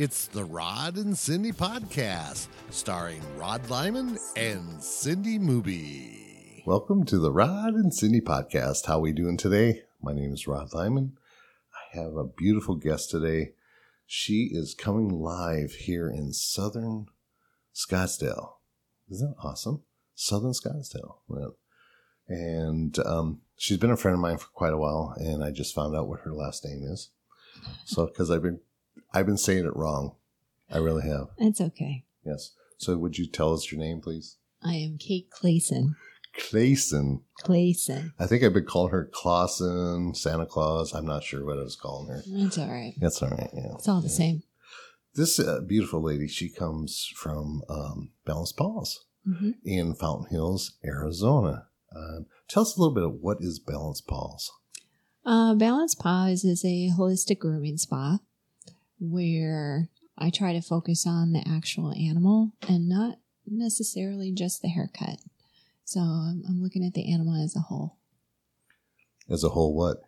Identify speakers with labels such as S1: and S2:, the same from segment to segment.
S1: It's the Rod and Cindy podcast, starring Rod Lyman and Cindy Mooby.
S2: Welcome to the Rod and Cindy podcast. How we doing today? My name is Rod Lyman. I have a beautiful guest today. She is coming live here in Southern Scottsdale. Isn't that awesome? Southern Scottsdale. And um, she's been a friend of mine for quite a while, and I just found out what her last name is. So, because I've been, I've been saying it wrong, I really have.
S3: It's okay.
S2: Yes. So, would you tell us your name, please?
S3: I am Kate Clayson.
S2: Clayson.
S3: Clayson.
S2: I think I've been calling her Clausen, Santa Claus. I'm not sure what I was calling her.
S3: That's all right.
S2: That's all right. Yeah.
S3: It's all the same.
S2: This uh, beautiful lady, she comes from um, Balanced Paws
S3: hmm
S2: in Fountain Hills, Arizona. Um, tell us a little bit of what is Balanced Paws.
S3: Uh, Balance Paws is a holistic grooming spa where I try to focus on the actual animal and not necessarily just the haircut. So I'm, I'm looking at the animal as a whole,
S2: As a whole, what?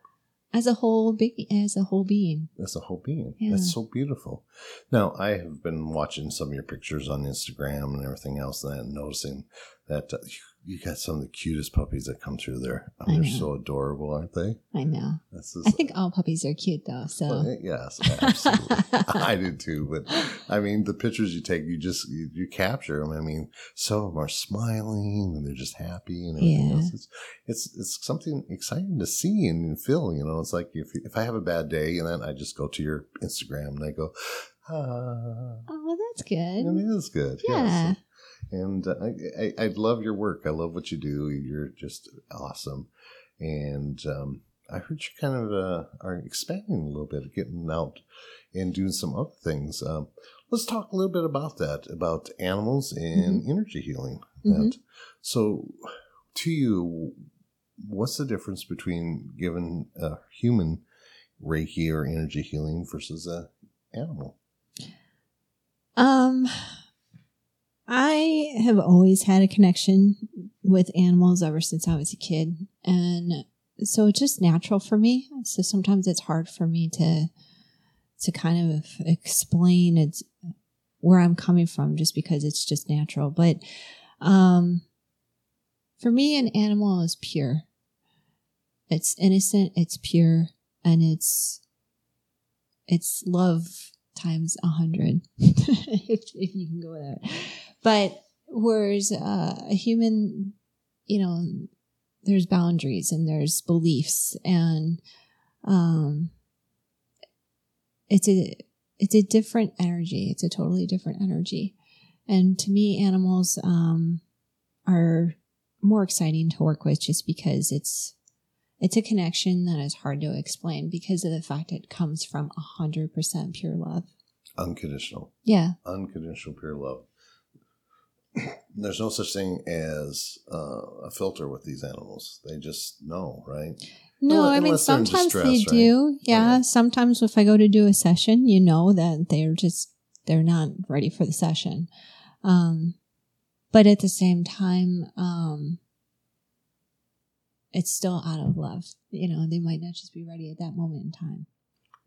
S3: as a whole be- as a whole being.
S2: As a whole being.
S3: Yeah.
S2: That's so beautiful. Now, I have been watching some of your pictures on Instagram and everything else, and I'm noticing that uh, you- got some of the cutest puppies that come through there.
S3: I
S2: they're so adorable, aren't they?
S3: I know. I think all puppies are cute though. So
S2: Well, yes, absolutely. I do too. But I mean, the pictures you take, you just you, you capture them. I mean, some of them are smiling and they're just happy and everything
S3: Yeah.
S2: else. It's, it's it's something exciting to see and feel. You know, it's like if if I have a bad day and then I just go to your Instagram and I go, ah,
S3: oh, that's good.
S2: it is good.
S3: Yeah.
S2: Yes. And uh, I, I, I love your work. I love what you do. You're just awesome. And um, I heard you kind of uh, are expanding a little bit, getting out and doing some other things. Um, let's talk a little bit about that, about animals and energy healing.
S3: Mhm.
S2: That. So, to you, what's the difference between giving a human Reiki or energy healing versus a animal?
S3: Um, I have always had a connection with animals ever since I was a kid, and so it's just natural for me. So sometimes it's hard for me to to kind of explain it's where I'm coming from, just because it's just natural. But um, for me, an animal is pure. It's innocent. It's pure, and it's it's love times a hundred, if, if you can go with that. But whereas uh, a human, you know, there's boundaries and there's beliefs, and um, it's a it's a different energy. It's a totally different energy, and to me, animals um, are more exciting to work with just because it's it's a connection that is hard to explain because of the fact it comes from 100% pure love.
S2: Unconditional.
S3: Yeah.
S2: unconditional pure love. There's no such thing as uh, a filter with these animals. They just know, right?
S3: No,
S2: Unless-
S3: I mean,
S2: unless they're in
S3: sometimes
S2: distress,
S3: they
S2: right?
S3: do. Yeah.
S2: Okay.
S3: Sometimes if I go to do a session, you know that they're just, they're not ready for the session. Um, but at the same time, um, it's still out of love. You know, they might not just be ready at that moment in time.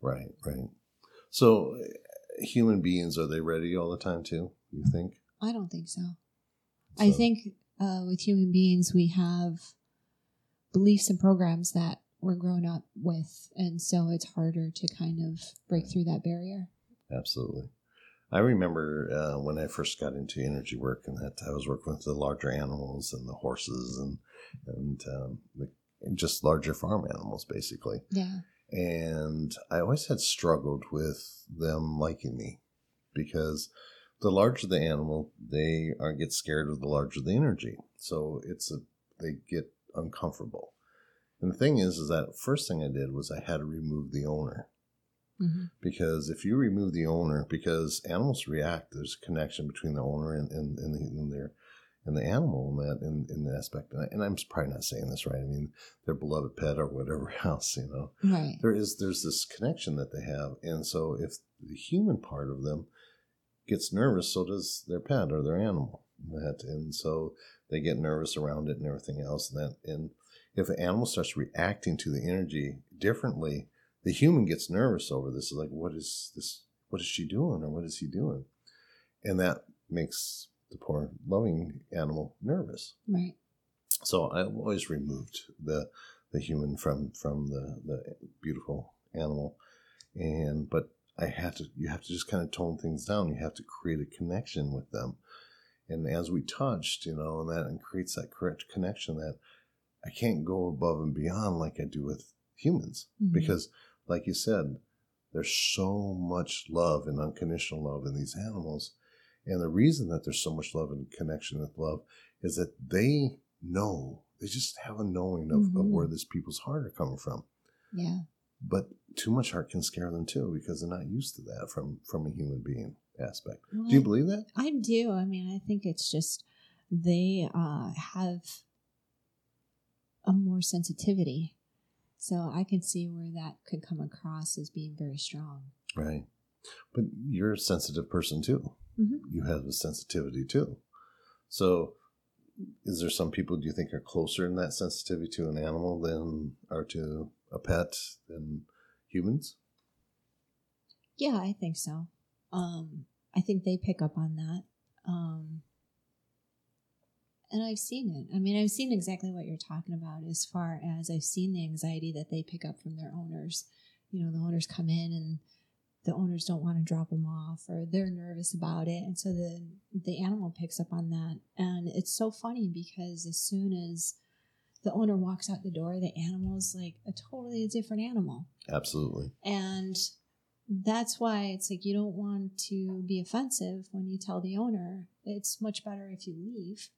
S2: Right, right. So, uh, human beings are they ready all the time too? You think?
S3: I don't think so. I think uh, with human beings, we have beliefs and programs that we're grown up with. And so it's harder to kind of break through that barrier.
S2: Absolutely. I remember uh, when I first got into energy work, and that I was working with the larger animals and the horses and and um, the, and just larger farm animals, basically.
S3: Yeah.
S2: and I always had struggled with them liking me because the larger the animal, they are get scared of the larger the energy. So it's a they get uncomfortable. And the thing is, is that first thing I did was I had to remove the owner
S3: hmm
S2: because if you remove the owner, because animals react, there's a connection between the owner and and, and, the, and their and the animal in that in, in the aspect. And I'm probably not saying this right. I mean, their beloved pet or whatever else, you know
S3: Right.
S2: there is there's this connection that they have and so if the human part of them gets nervous so does their pet or their animal that and so they get nervous around it and everything else and that and if an animal starts reacting to the energy differently the human gets nervous over this like what is this what is she doing or what is he doing? And that makes the poor loving animal nervous.
S3: Right.
S2: So I've always removed the the human from from the the beautiful animal, and but I have to you have to just kind of tone things down. You have to create a connection with them, and as we touched, you know, and that and creates that correct connection that I can't go above and beyond like I do with humans
S3: Mhm.
S2: because, like you said, there's so much love and unconditional love in these animals. And the reason that there's so much love and connection with love is that they know, they just have a knowing of, of
S3: Mhm.
S2: where this people's heart are coming from.
S3: Yeah.
S2: But too much heart can scare them too because they're not used to that from from a human being aspect.
S3: Well,
S2: Do you believe that?
S3: I do. I mean, I think it's just they uh, have a more sensitivity. So I can see where that could come across as being very strong.
S2: Right. But you're a sensitive person too.
S3: Mhm.
S2: You have a sensitivity too. So, is there some people do you think are closer in that sensitivity to an animal than are to a pet than humans?
S3: Yeah, I think so. Um, I think they pick up on that. Um, and I've seen it. I mean, I've seen exactly what you're talking about as far as I've seen the anxiety that they pick up from their owners. You know, the owners come in and the owners don't want to drop them off or they're nervous about it. And so the the animal picks up on that. And it's so funny because as soon as the owner walks out the door, the animal's like a totally different animal.
S2: Absolutely.
S3: And that's why it's like you don't want to be offensive when you tell the owner. It's much better if you leave.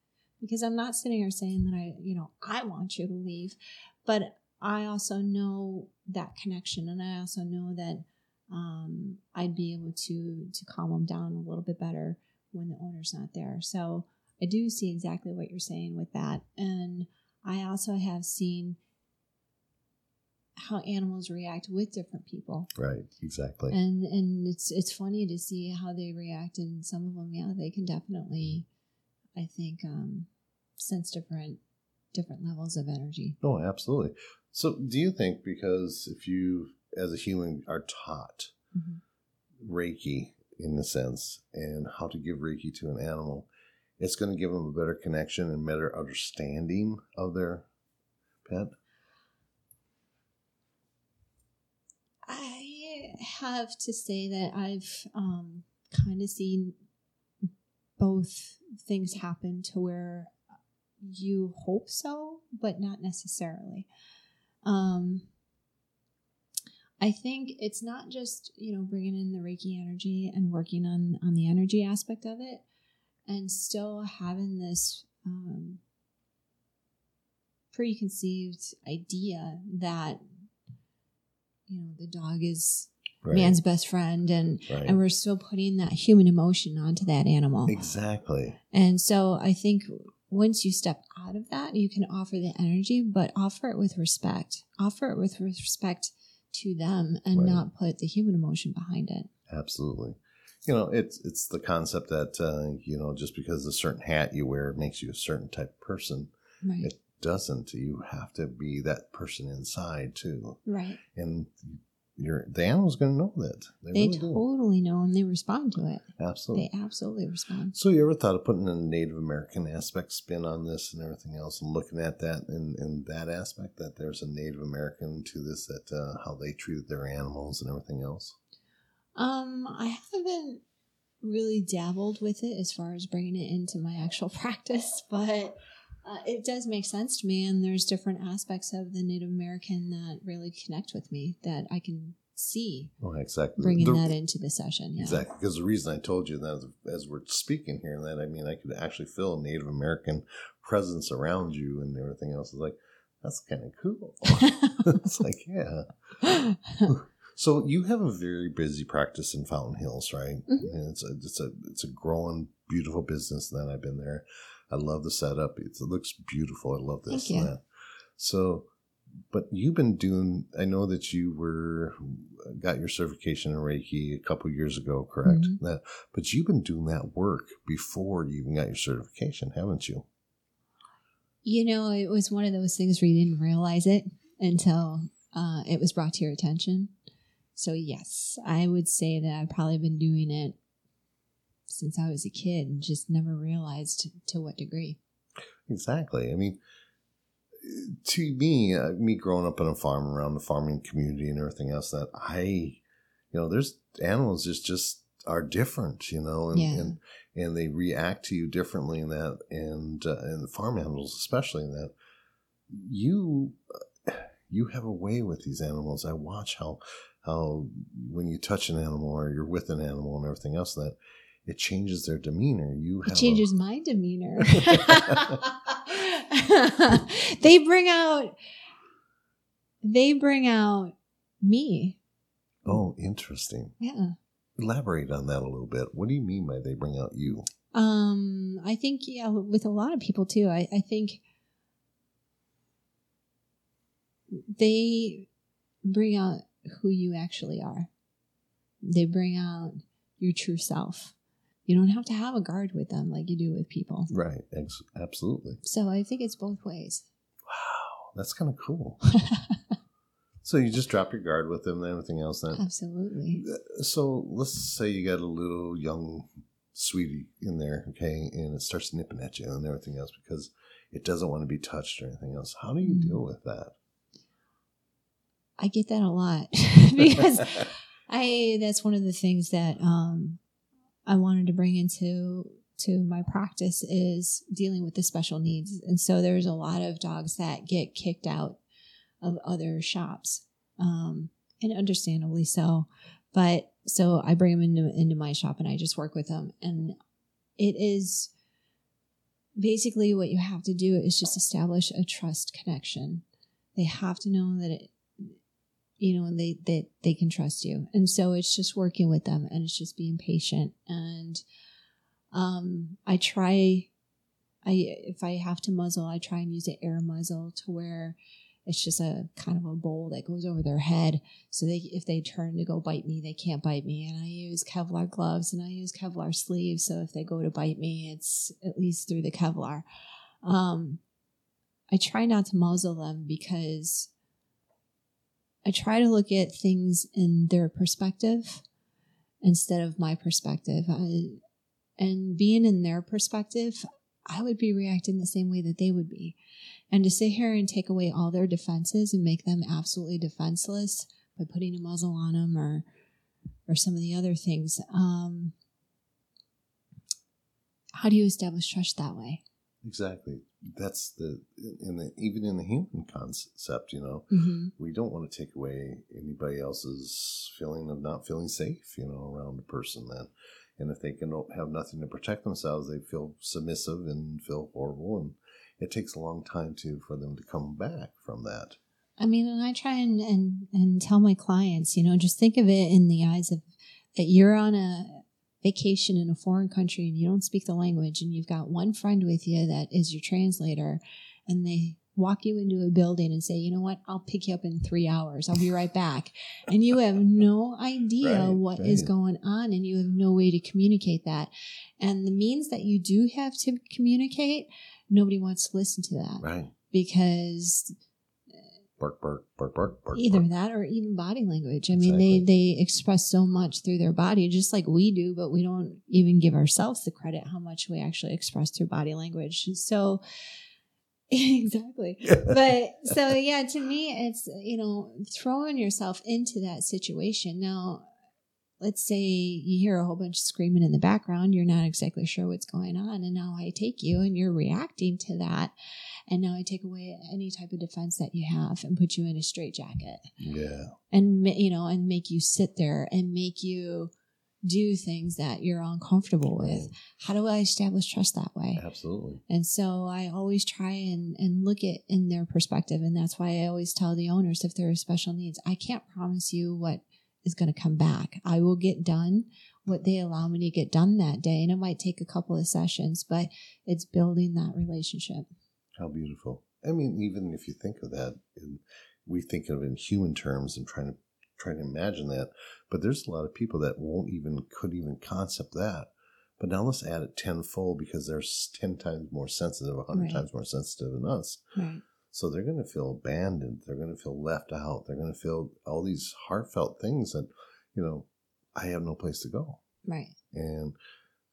S3: Because I'm not sitting here saying that I, you know, I want you to leave, but I also know that connection and I also know that um, I'd be able to to calm them down a little bit better when the owner's not there. So I do see exactly what you're saying with that. And I also have seen how animals react with different people
S2: Right. Exactly.
S3: and and it's it's funny to see how they react and some of them yeah they can definitely i think um sense different different levels of energy
S2: No, absolutely. So, do you think because if you, as a human, are taught
S3: Mhm.
S2: Reiki in a sense and how to give Reiki to an animal, it's going to give them a better connection and better understanding of their pet?
S3: i have to say that i've um kind of seen both things happen to where you hope so but not necessarily um I think it's not just you know bringing in the Reiki energy and working on on the energy aspect of it, and still having this um, preconceived idea that you know the dog is
S2: Right.
S3: man's best friend, and
S2: right.
S3: and we're still putting that human emotion onto that animal.
S2: exactly.
S3: And so I think once you step out of that, you can offer the energy, but offer it with respect. Offer it with respect to them and
S2: Right.
S3: not put the human emotion behind it.
S2: Absolutely. You know, it's it's the concept that uh, you know just because a certain hat you wear makes you a certain type of person.
S3: Right.
S2: It doesn't. You have to be that person inside too,
S3: right.
S2: and you're the animal's going to know that. They,
S3: They
S2: really do.
S3: totally know and they respond to it.
S2: Absolutely.
S3: They absolutely respond.
S2: So you ever thought of putting a Native American aspect spin on this and everything else, and looking at that in, in that aspect that there's a Native American to this, that uh, how they treated their animals and everything else?
S3: Um, I haven't really dabbled with it as far as bringing it into my actual practice, but uh, it does make sense to me. And there's different aspects of the Native American that really connect with me that I can see
S2: Oh, exactly.
S3: bringing
S2: The-
S3: that into the session. Yeah.
S2: Exactly, because the reason I told you that as we're speaking here, that I mean, I could actually feel a Native American presence around you and everything else. Is like, that's kind of cool. it's like, yeah. So you have a very busy practice in Fountain Hills, right?
S3: Mhm.
S2: And it's a it's a it's a growing, beautiful business. That I've been there. I love the setup. It's, it looks beautiful. I love this
S3: Thank you.
S2: that. So, but you've been doing. I know that you were got your certification in Reiki a couple years ago, correct?
S3: Mhm.
S2: That, but you've been doing that work before you even got your certification, haven't you?
S3: you know, it was one of those things where you didn't realize it until uh, it was brought to your attention. So yes, I would say that I've probably been doing it since I was a kid and just never realized to what degree.
S2: Exactly. I mean, to me, uh, me growing up on a farm around the farming community and everything else, that I, you know, there's animals just just are different, you know, and
S3: Yeah.
S2: and, and they react to you differently in that, and uh, and the farm animals especially in that you uh, you have a way with these animals. I watch how how when you touch an animal or you're with an animal and everything else that it changes their demeanor. You have
S3: It
S2: a-
S3: changes my demeanor. they bring out they bring out me.
S2: oh, interesting.
S3: Yeah.
S2: Elaborate on that a little bit. What do you mean by they bring out you?
S3: Um, I think yeah, with a lot of people too. I, I think they bring out who you actually are. They bring out your true self. You don't have to have a guard with them like you do with people.
S2: Right. Ex- absolutely.
S3: So I think it's both ways.
S2: Wow, that's kind of cool. so you just drop your guard with them and everything else. Then,
S3: Absolutely.
S2: so let's say you got a little young sweetie in there, okay, and it starts nipping at you and everything else because it doesn't want to be touched or anything else. How do you
S3: Mm.
S2: deal with that?
S3: I get that a lot because I that's one of the things that um I wanted to bring into to my practice is dealing with the special needs. And so there's a lot of dogs that get kicked out of other shops. Um and understandably so. But so I bring them into into my shop and I just work with them and it is basically what you have to do is just establish a trust connection. They have to know that it you know, and they that they can trust you. And so it's just working with them and it's just being patient. And um I try I if I have to muzzle, I try and use an air muzzle to where it's just a kind of a bowl that goes over their head. So they if they turn to go bite me, they can't bite me. And I use Kevlar gloves and I use Kevlar sleeves. So if they go to bite me, it's at least through the Kevlar. Um I try not to muzzle them because I try to look at things in their perspective instead of my perspective. I, and being in their perspective, I would be reacting the same way that they would be. And to sit here and take away all their defenses and make them absolutely defenseless by putting a muzzle on them or or some of the other things, um, how do you establish trust that way?
S2: Exactly. That's the in the even in the human concept, you know,
S3: Mm-hmm.
S2: we don't want to take away anybody else's feeling of not feeling safe, you know, around a person then. And if they can have nothing to protect themselves, they feel submissive and feel horrible. And it takes a long time to for them to come back from that.
S3: I mean, and I try and, and and tell my clients, you know, just think of it in the eyes of that you're on a vacation in a foreign country and you don't speak the language and you've got one friend with you that is your translator and they walk you into a building and say, you know what, I'll pick you up in three hours. I'll be right back. And you have no idea
S2: Right,
S3: what is
S2: right.
S3: going on and you have no way to communicate that. And the means that you do have to communicate, nobody wants to listen to that
S2: Right.
S3: because
S2: Bark, bark, bark, bark, bark.
S3: either
S2: bark.
S3: that or even body language. I mean, they they express so much through their body, just like we do, but we don't even give ourselves the credit how much we actually express through body language. So, exactly. But so yeah, to me, it's you know throwing yourself into that situation. Now, let's say you hear a whole bunch of screaming in the background, you're not exactly sure what's going on, and now I take you and you're reacting to that. And now I take away any type of defense that you have and put you in a straitjacket
S2: yeah.
S3: and you know and make you sit there and make you do things that you're uncomfortable with how do i establish trust that way
S2: Absolutely.
S3: and so i always try and and look at in their perspective and that's why i always tell the owners if there are special needs i can't promise you what is going to come back i will get done what they allow me to get done that day and it might take a couple of sessions but it's building that relationship
S2: How beautiful. I mean, even if you think of that, in, we think of it in human terms and trying to trying to imagine that, but there's a lot of people that won't even could even concept that. But now let's add it tenfold because they're ten times more sensitive, a hundred
S3: Right.
S2: times more sensitive than us.
S3: right
S2: So they're going to feel abandoned. They're going to feel left out. They're going to feel all these heartfelt things that, you know, I have no place to go.
S3: Right.
S2: And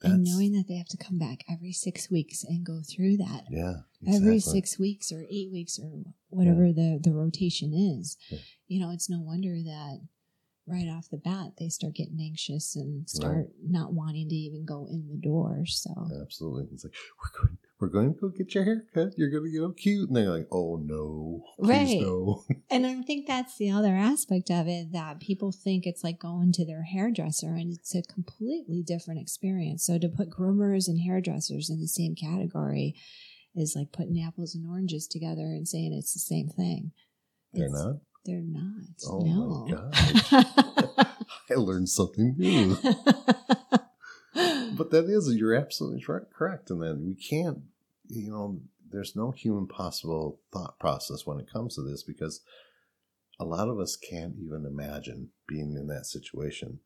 S3: And knowing that they have to come back every six weeks and go through that
S2: yeah,
S3: every six weeks or eight weeks or whatever the, the rotation is,
S2: Yeah.
S3: you know, it's no wonder that right off the bat they start getting anxious and start not wanting to even go in the door. So,
S2: Absolutely. It's like, we're going, we're going to go get your hair cut. You're going to get all cute. And they're like, oh, no. Please
S3: Right.
S2: no.
S3: and I think that's the other aspect of it that people think it's like going to their hairdresser and it's a completely different experience. So to put groomers and hairdressers in the same category is like putting apples and oranges together and saying it's the same thing.
S2: They're
S3: It's-
S2: not?
S3: They're not.
S2: Oh,
S3: no.
S2: my God. I learned something new. but that is you're absolutely correct in that we can't you know there's no human possible thought process when it comes to this because a lot of us can't even imagine being in that situation.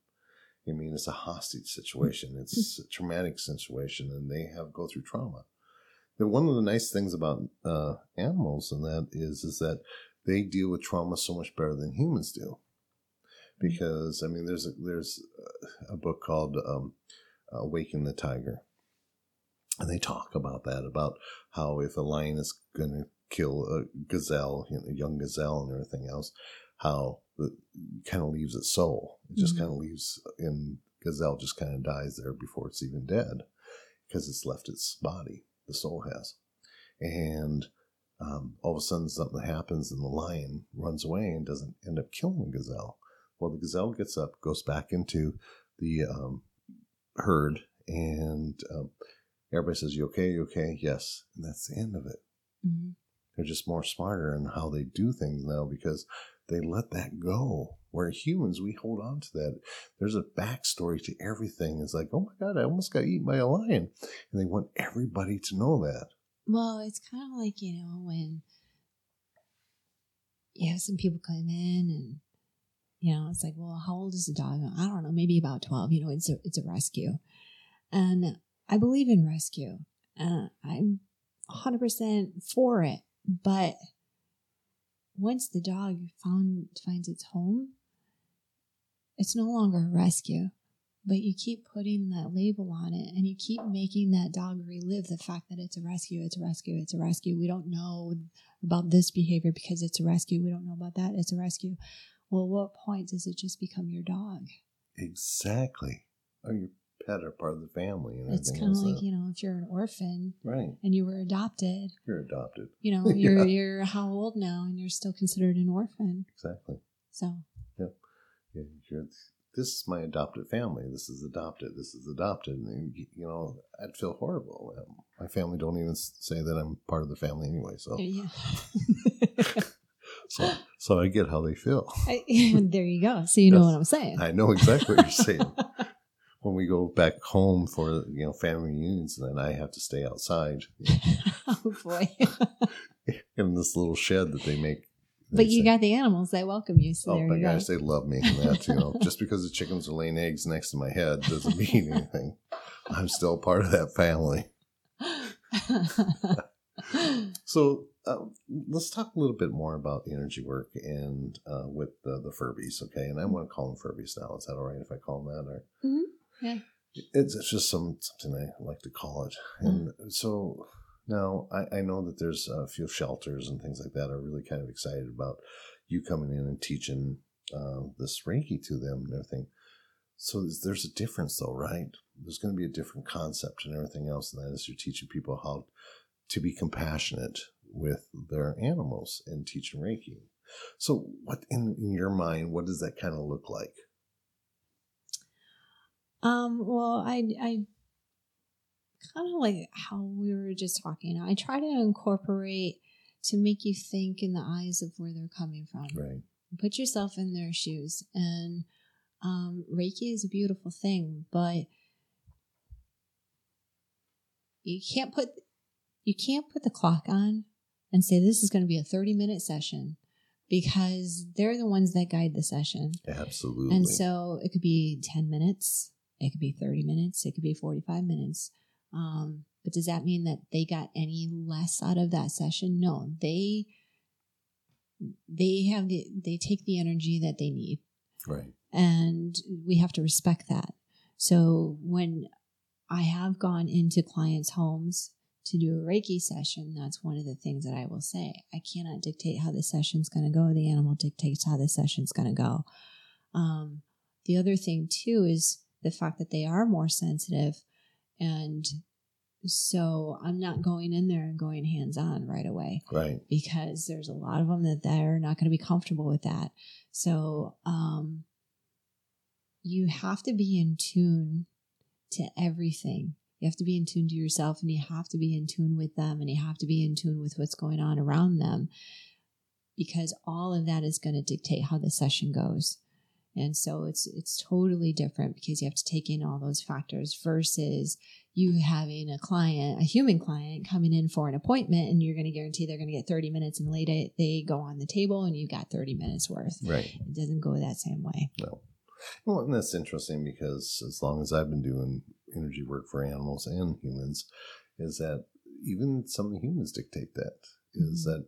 S2: I mean it's a hostage situation. It's a traumatic situation and they have go through trauma. And one of the nice things about uh, animals and that is is that they deal with trauma so much better than humans do. Because i mean there's a there's a book called um, Awaken the Tiger. And they talk about that, about how if a lion is going to kill a gazelle, you know, a young gazelle and everything else, how it kind of leaves its soul. It just
S3: Mhm.
S2: kind of leaves, and gazelle just kind of dies there before it's even dead because it's left its body, the soul has. And um, all of a sudden something happens and the lion runs away and doesn't end up killing the gazelle. Well, the gazelle gets up, goes back into the um, herd and um, everybody says you okay? You okay? Yes. And that's the end of it.
S3: Mhm.
S2: they're just more smarter in how they do things now because they let that go. Where humans. We hold on to that. There's a backstory to everything. It's like oh my god i almost got eaten by a lion. And they want everybody to know that.
S3: Well, it's kind of like, you know, when you have some people come in and, you know, it's like, well, how old is the dog? I don't know, maybe about 12. You know, it's a, it's a rescue. And I believe in rescue. Uh, I'm 100% for it. But once the dog found finds its home, it's no longer a rescue but you keep putting that label on it and you keep making that dog relive the fact that it's a rescue, it's a rescue, it's a rescue. We don't know about this behavior because it's a rescue. We don't know about that. It's a rescue. Well, what point does it just become your dog?
S2: exactly oh your pet are part of the family and
S3: It's kind of like,
S2: that-
S3: you know, if you're an orphan
S2: right
S3: and you were adopted,
S2: you're adopted
S3: you know, you're
S2: Yeah.
S3: you're how old now and you're still considered an orphan.
S2: exactly
S3: So
S2: Yeah, you're, this is my adopted family. This is adopted. This is adopted. And, you know, I'd feel horrible. Um, My family don't even say that I'm part of the family anyway. So,
S3: yeah.
S2: so, so I get how they feel.
S3: I- there you go. So you know what I'm saying.
S2: I know exactly what you're saying. When we go back home for you know family reunions, then I have to stay outside
S3: oh boy.
S2: in this little shed that they make.
S3: But you
S2: say-
S3: got the animals they welcome you, so
S2: Oh my
S3: go.
S2: gosh, they love me. And you know, just because the chickens are laying eggs next to my head doesn't mean anything. I'm still part of that family. So um, let's talk a little bit more about the energy work and uh, with the, the Furbies, okay? And I want to call them Furbies now. Is that all right if I call them that? Or
S3: Mhm, yeah.
S2: It's, it's just some something I like to call it. And so now I, I know that there's a few shelters and things like that are really kind of excited about you coming in and teaching uh, this Reiki to them and everything. So there's, there's a difference though, right? There's going to be a different concept and everything else, and that is you're teaching people how to be compassionate with their animals and teaching Reiki. So, what in, in your mind, what does that kind of look like?
S3: Um, well, I, I kind of like how we were just talking. I try to incorporate to make you think in the eyes of where they're coming from.
S2: Right.
S3: Put yourself in their shoes. And um, Reiki is a beautiful thing, but you can't put you can't put the clock on and say this is going to be a 30 minute session because they're the ones that guide the session.
S2: Absolutely.
S3: And so it could be 10 minutes, it could be 30 minutes, it could be 45 minutes. Um, but does that mean that they got any less out of that session? No, they they have the they take the energy that they need
S2: Right.
S3: and we have to respect that. So when I have gone into clients' homes to do a Reiki session, that's one of the things that I will say. I cannot dictate how the session's going to go. The animal dictates how the session's going to go. Um, the other thing too is the fact that they are more sensitive, and so I'm not going in there and going hands on right away
S2: Right.
S3: because there's a lot of them that they're not going to be comfortable with that. So um, you have to be in tune to everything. You have to be in tune to yourself and you have to be in tune with them and you have to be in tune with what's going on around them because all of that is going to dictate how the session goes. And so it's it's totally different because you have to take in all those factors versus you having a client, a human client coming in for an appointment and you're going to guarantee they're going to get 30 minutes and later they go on the table and you've got 30 minutes worth.
S2: Right.
S3: It doesn't go that same way.
S2: No. Well, and that's interesting because as long as I've been doing energy work for animals and humans, is that even some of the humans dictate that. Is
S3: Mhm.
S2: that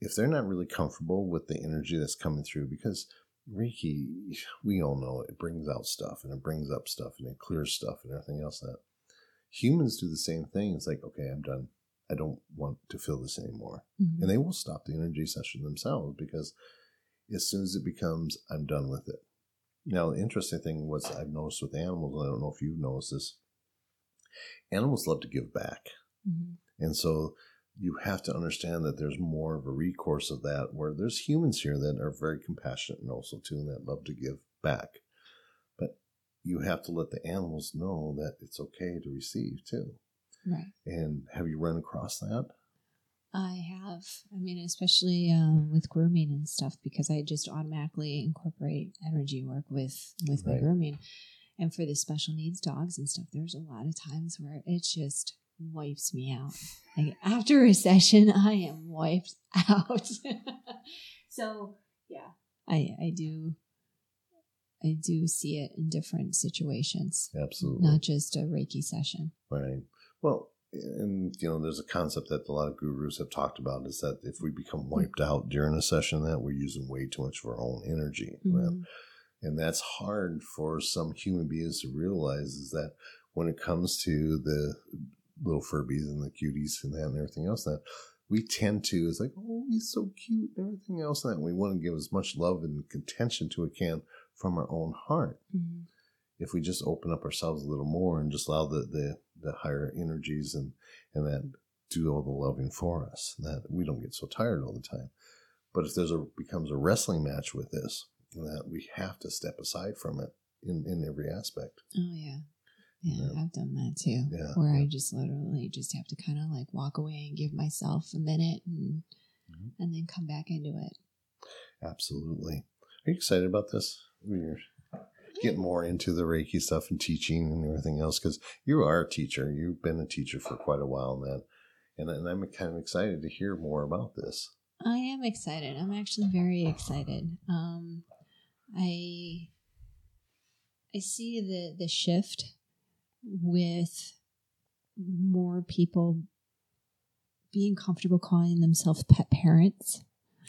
S2: if they're not really comfortable with the energy that's coming through, because Reiki, we all know it brings out stuff and it brings up stuff and it clears stuff and everything else. That humans do the same thing. It's like, okay, I'm done. I don't want to feel this anymore
S3: Mhm.
S2: and they will stop the energy session themselves because as soon as it becomes i'm done with it now the interesting thing was i've noticed with animals and i don't know if you've noticed this animals love to give back
S3: Mhm.
S2: and so you have to understand that there's more of a recourse of that where there's humans here that are very compassionate and also too and that love to give back but you have to let the animals know that it's okay to receive too
S3: Right.
S2: and have you run across that
S3: I have. I mean, especially uh, with grooming and stuff, because I just automatically incorporate energy work with with my grooming. And for the special needs dogs and stuff, there's a lot of times where it's just wipes me out. Like after a session, I am wiped out. so yeah, I I do. I do see it in different situations,
S2: absolutely
S3: not just a Reiki session.
S2: Right. Well, and you know, there's a concept that a lot of gurus have talked about is that if we become wiped out during a session, that we're using way too much of our own energy,
S3: Mhm.
S2: and that's hard for some human beings to realize. Is that when it comes to the little Furbies and the cuties and that and everything else, that we tend to is like, oh, he's so cute and everything else, and that we want to give as much love and attention to it can from our own heart
S3: Mhm.
S2: if we just open up ourselves a little more and just allow the the, the higher energies and and that do all the loving for us that we don't get so tired all the time but if there's a becomes a wrestling match with this that we have to step aside from it in in every aspect
S3: Oh yeah. Yeah,
S2: Yeah.
S3: I've done that too.
S2: Yeah,
S3: Where I just literally just have to kind of like walk away and give myself a minute and
S2: Mhm.
S3: and then come back into it.
S2: absolutely are you excited about this we're getting more into the reiki stuff and teaching and everything else because you are a teacher you've been a teacher for quite a while now and, and i'm kind of excited to hear more about this
S3: I am excited. I'm actually very excited. Um, I I see the the shift with more people being comfortable calling themselves pet parents.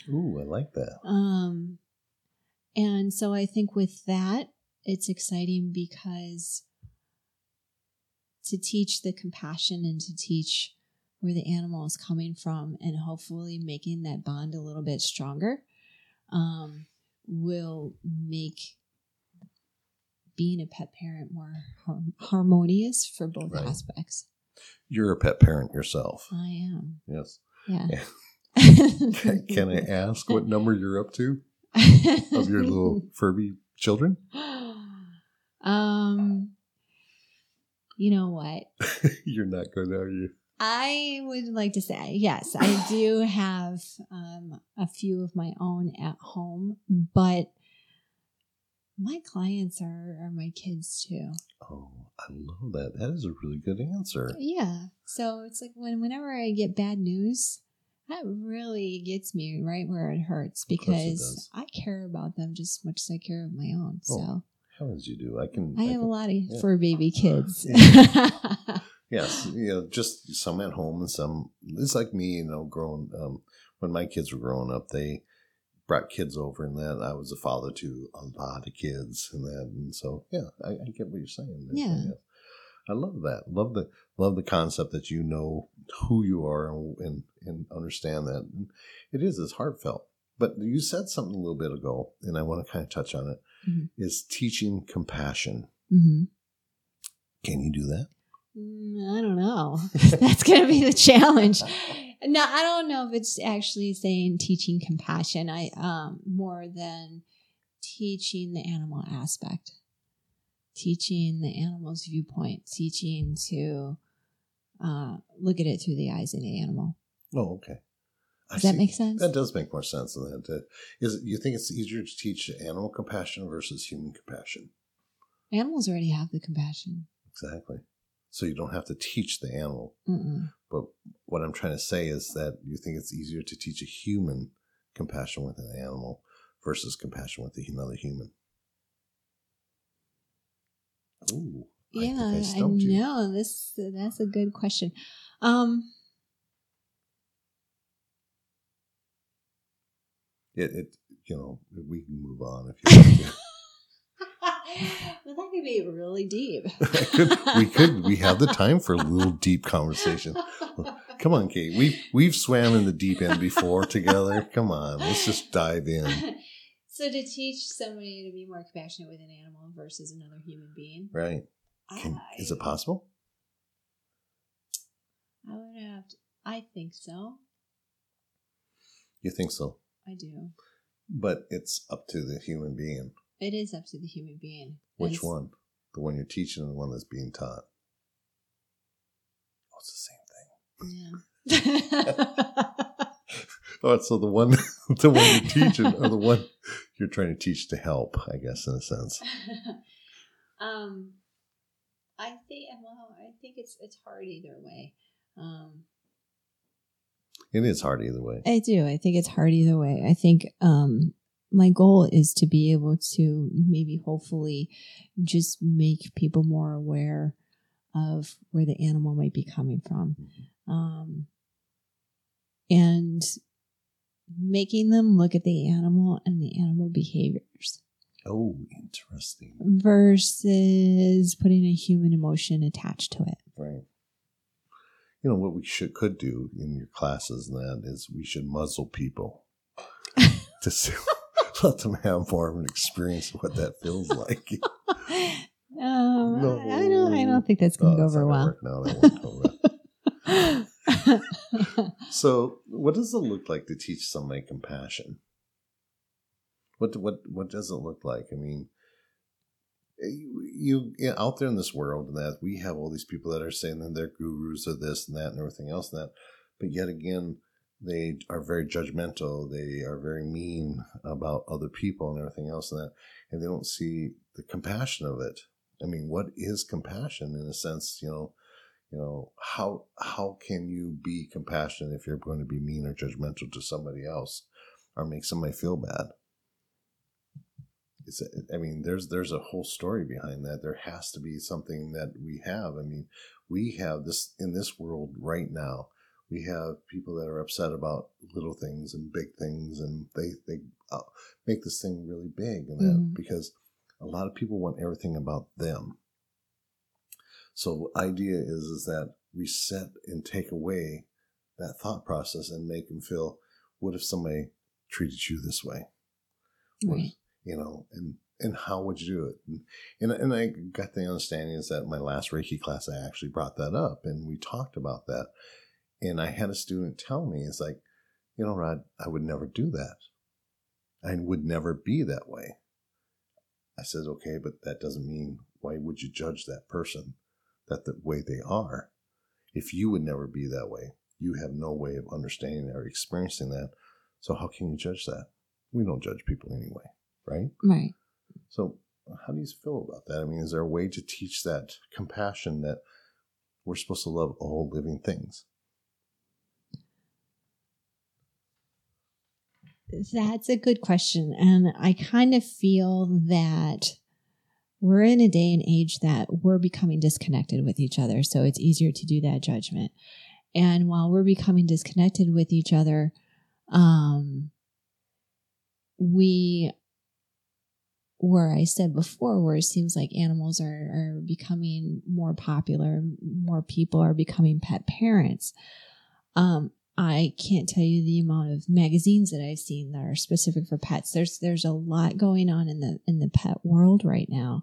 S2: Ooh, I like that.
S3: Um, and so I think with that, it's exciting because to teach the compassion and to teach where the animal is coming from and hopefully making that bond a little bit stronger um, will make being a pet parent more harmonious for both
S2: Right.
S3: aspects.
S2: You're a pet parent yourself.
S3: I am.
S2: Yes.
S3: Yeah.
S2: Can, can I ask what number you're up to of your little Furby children?
S3: um you know what
S2: you're not going, are you?
S3: i would like to say yes i do have um, a few of my own at home but my clients are, are my kids too
S2: Oh, I love that. That is a really good answer.
S3: yeah so it's like when whenever i get bad news that really gets me right where it hurts
S2: it
S3: because
S2: does.
S3: i care about them just as much as i care of my own
S2: Oh,
S3: so
S2: Heavens, you do. I can.
S3: I have a lot of
S2: yeah.
S3: fur baby kids.
S2: Yes, you know, just some at home and some. It's like me, you know, growing. Um, when my kids were growing up, they, brought kids over and that. I was a father to a lot of kids and that. And so, yeah, I, I get what you're saying.
S3: Yeah.
S2: I love that. Love the love the concept that you know who you are and and, and understand that. And it is it's heartfelt. But you said something a little bit ago, and I want to kind of touch on it.
S3: Mhm.
S2: Is teaching compassion.
S3: hmm
S2: Can you do that?
S3: Mm, I don't know. That's going to be the challenge. No, I don't know if it's actually saying teaching compassion. I um more than teaching the animal aspect, teaching the animal's viewpoint, teaching to uh, look at it through the eyes of the animal.
S2: Oh, okay. I
S3: Does that
S2: see.
S3: make sense?
S2: That does make more sense than that. Uh, Is it, you think it's easier to teach animal compassion versus human compassion?
S3: Animals already have the compassion.
S2: Exactly. So you don't have to teach the animal.
S3: Mm-mm.
S2: But what I'm trying to say is that you think it's easier to teach a human compassion with an animal versus compassion with another human. Ooh.
S3: Yeah,
S2: I
S3: I,
S2: you.
S3: know. This that's a good question. Um,
S2: It, it, you know, we can move on if you want to.
S3: well, that could be really deep.
S2: could, we could, we have the time for a little deep conversation. Come on, Kate. We we've swam in the deep end before together. Come on, let's just dive in.
S3: so to teach somebody to be more compassionate with an animal versus another human being,
S2: Right? Can,
S3: I,
S2: is it possible?
S3: I would have. To, I think so.
S2: You think so?
S3: I do.
S2: But it's up to the human being.
S3: It is up to the human being.
S2: Which
S3: It's-
S2: one? The one you're teaching, and the one that's being taught. Oh, it's the same thing.
S3: Yeah.
S2: Oh, so the one, the one you're teaching, or the one you're trying to teach to help, I guess, in a sense.
S3: um, I think. Well, I think it's it's hard either way. Um,
S2: It is hard either way.
S3: I do. I think it's hard either way. I think um, my goal is to be able to maybe hopefully just make people more aware of where the animal might be coming from. Um, and making them look at the animal and the animal behaviors
S2: Oh, interesting.
S3: versus putting a human emotion attached to it.
S2: Right. You know what we should could do in your classes and that is we should muzzle people to see, let them have more of an experience of what that feels like.
S3: Um,
S2: No.
S3: I don't. I don't think that's going to
S2: Oh,
S3: go over well.
S2: now, that won't go well. So, what does it look like to teach somebody compassion? What what what does it look like? I mean, you, you yeah, out there in this world, and that we have all these people that are saying that they're gurus of this and that and everything else and that, but yet again, they are very judgmental. They are very mean about other people and everything else and that, and they don't see the compassion of it. I mean, what is compassion in a sense? You know, you know how how can you be compassionate if you're going to be mean or judgmental to somebody else or make somebody feel bad it's i mean there's there's a whole story behind that there has to be something that we have i mean we have this in this world right now we have people that are upset about little things and big things and they they uh, make this thing really big and
S3: Mhm.
S2: because a lot of people want everything about them so the idea is is that we set and take away that thought process and make them feel, what if somebody treated you this way? What
S3: Right.
S2: you know, and and how would you do it? And, and and I got the understanding is that my last Reiki class I actually brought that up and we talked about that. And I had a student tell me, it's like, you know, Rod, I would never do that. I would never be that way. I says, okay, but that doesn't mean why would you judge that person that the way they are? If you would never be that way, you have no way of understanding or experiencing that. So how can you judge that? We don't judge people anyway, right?
S3: Right.
S2: So how do you feel about that? I mean, is there a way to teach that compassion that we're supposed to love all living things?
S3: That's a good question. And I kind of feel that we're in a day and age that we're becoming disconnected with each other. So it's easier to do that judgment. And while we're becoming disconnected with each other, um, we where I said before, where it seems like animals are, are becoming more popular, more people are becoming pet parents. Um, I can't tell you the amount of magazines that I've seen that are specific for pets. There's there's a lot going on in the in the pet world right now.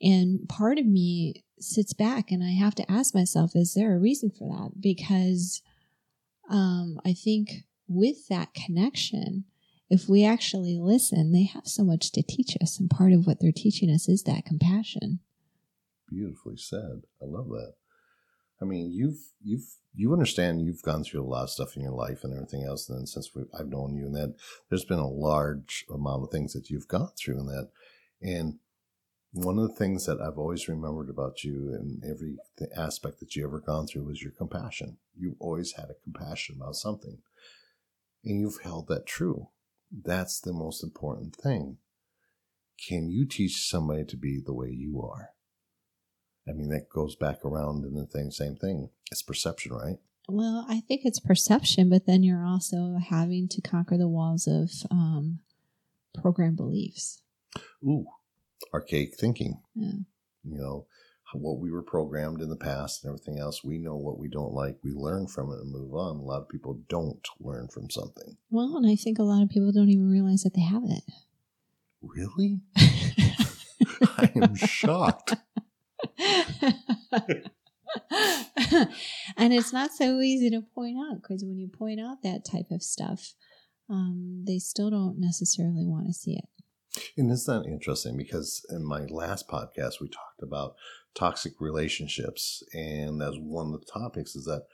S3: And part of me sits back and I have to ask myself, is there a reason for that? Because um, I think with that connection, if we actually listen, they have so much to teach us. And part of what they're teaching us is that compassion.
S2: Beautifully said. I love that. I mean, you've you've you understand you've gone through a lot of stuff in your life and everything else. And then since I've known you, and that there's been a large amount of things that you've gone through in that. And one of the things that I've always remembered about you and every aspect that you ever gone through was your compassion. You've always had a compassion about something, and you've held that true. That's the most important thing. Can you teach somebody to be the way you are? I mean, that goes back around in the thing, same thing. It's perception, right?
S3: Well, I think it's perception, but then you're also having to conquer the walls of um, program beliefs.
S2: Ooh, archaic thinking.
S3: Yeah.
S2: You know, what we were programmed in the past and everything else. We know what we don't like. We learn from it and move on. A lot of people don't learn from something.
S3: Well, and I think a lot of people don't even realize that they have it.
S2: Really? I am shocked.
S3: and it's not so easy to point out because when you point out that type of stuff, um, they still don't necessarily want to see it.
S2: And isn't that interesting? Because in my last podcast, we talked about toxic relationships. And as one of the topics is that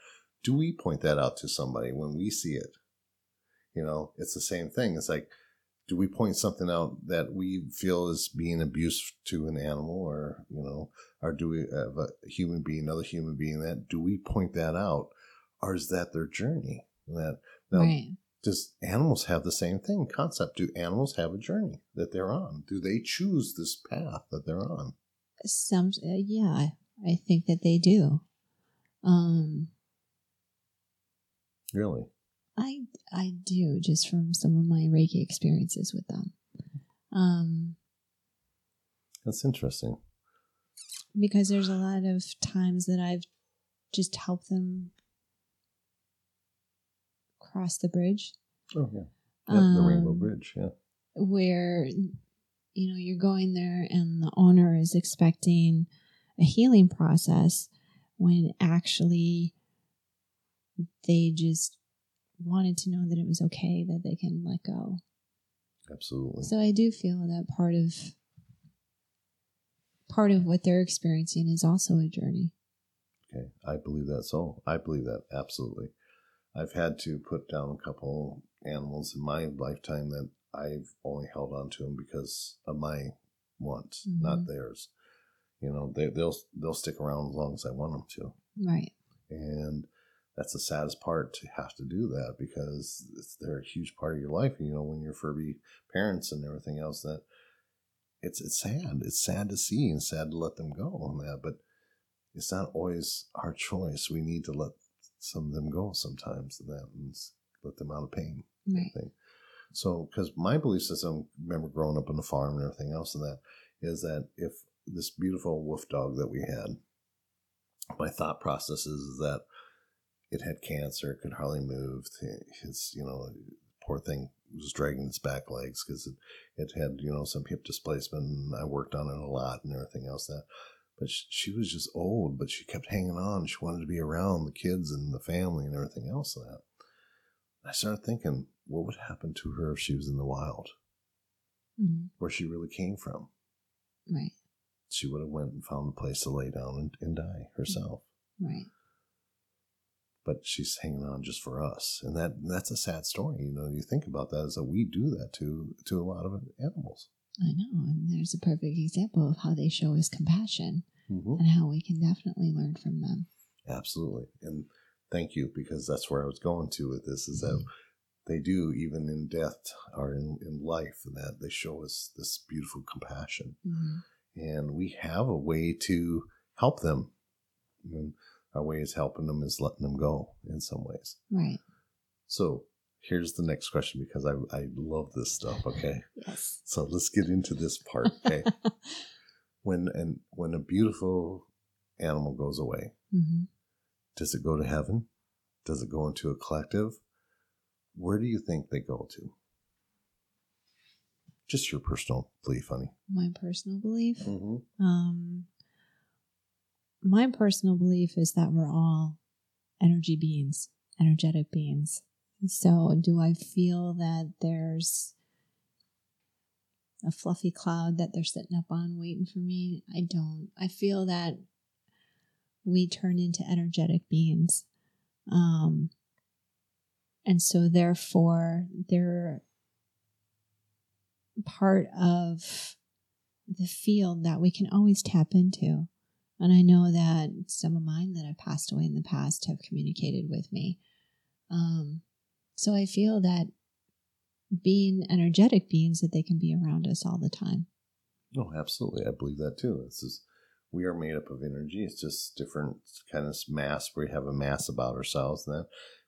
S2: do we point that out to somebody when we see it? You know, it's the same thing. It's like, do we point something out that we feel is being abused to an animal or, you know, or do we have a human being, another human being that, do we point that out? Or is that their journey? That, now, right. does animals have the same thing concept? Do animals have a journey that they're on? Do they choose this path that they're on?
S3: Some uh, yeah i think that they do. Um
S2: really
S3: i i do just from some of my reiki experiences with them um
S2: that's interesting
S3: because there's a lot of times that i've just helped them cross the bridge.
S2: Oh yeah, yeah um, the Rainbow um, Bridge. Yeah,
S3: where you know you're going there and the owner is expecting a healing process when actually they just wanted to know that it was okay that they can let go.
S2: Absolutely.
S3: So I do feel that part of part of what they're experiencing is also a journey.
S2: Okay, I believe that so. I believe that absolutely. I've had to put down a couple animals in my lifetime that I've only held on to them because of my wants, mm-hmm. not theirs. You know, they, they'll they'll stick around as long as I want them to.
S3: Right.
S2: And that's the saddest part to have to do that because they're a huge part of your life. You know, when you're Furby parents and everything else, that it's it's sad. It's sad to see and sad to let them go on that, but it's not always our choice. We need to let some of them go sometimes and that and let them out of pain.
S3: Right.
S2: So, because my belief system, remember growing up on the farm and everything else, and that is that if this beautiful wolf dog that we had, my thought process is that it had cancer, it could hardly move. His, you know, poor thing was dragging its back legs because it, it had, you know, some hip displacement. And I worked on it a lot and everything else. That but she, she, was just old, but she kept hanging on. She wanted to be around the kids and the family and everything else. That I started thinking, what would happen to her if she was in the wild, mm-hmm. where she really came from?
S3: Right.
S2: She would have went and found a place to lay down and, and die herself.
S3: Right.
S2: But she's hanging on just for us, and that that's a sad story. You know, you think about that is that we do that to to a lot of animals.
S3: I know. And there's a perfect example of how they show us compassion mm-hmm. and how we can definitely learn from them.
S2: Absolutely. And thank you, because that's where I was going to with this is that they do, even in death or in, in life, and that they show us this beautiful compassion. Mm-hmm. And we have a way to help them. And our way is helping them is letting them go in some ways.
S3: Right.
S2: So here's the next question because I I love this stuff. Okay,
S3: Yes.
S2: so let's get into this part. Okay, when and when a beautiful animal goes away,
S3: hmm
S2: does it go to heaven? Does it go into a collective? Where do you think they go to? Just your personal belief, honey.
S3: My personal belief.
S2: Mm-hmm.
S3: Um, my personal belief is that we're all energy beings, energetic beings. So, do I feel that there's a fluffy cloud that they're sitting up on waiting for me? I don't. I feel that we turn into energetic beings. Um, and so, therefore, they're part of the field that we can always tap into. And I know that some of mine that have passed away in the past have communicated with me. Um, so I feel that being energetic beings that they can be around us all the time.
S2: Oh, absolutely. I believe that too. It's just we are made up of energy. It's just different kind of mass. We have a mass about ourselves, and then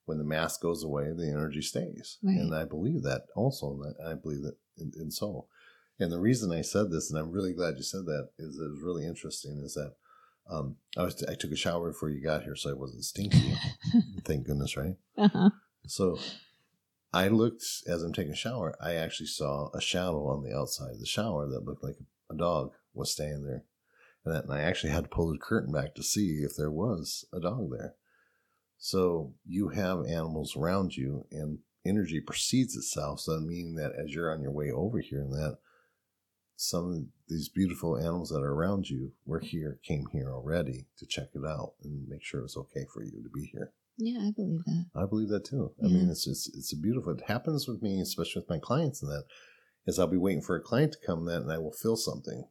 S2: when the mass goes away, the energy stays.
S3: Right.
S2: And I believe that also. And I believe that in, in so. And the reason I said this, and I'm really glad you said that, is it was really interesting. Is that um, I was I took a shower before you got here, so I wasn't stinky. Thank goodness, right?
S3: Uh-huh.
S2: So I looked as I'm taking a shower. I actually saw a shadow on the outside of the shower that looked like a dog was staying there, and, that, and I actually had to pull the curtain back to see if there was a dog there. So you have animals around you, and energy precedes itself. So meaning that as you're on your way over here, and that some of these beautiful animals that are around you were here, came here already to check it out and make sure it's okay for you to be here.
S3: Yeah, I believe that.
S2: I believe that too. I mean, it's it's it's a beautiful. It happens with me, especially with my clients, and that is I'll be waiting for a client to come, that and I will feel something,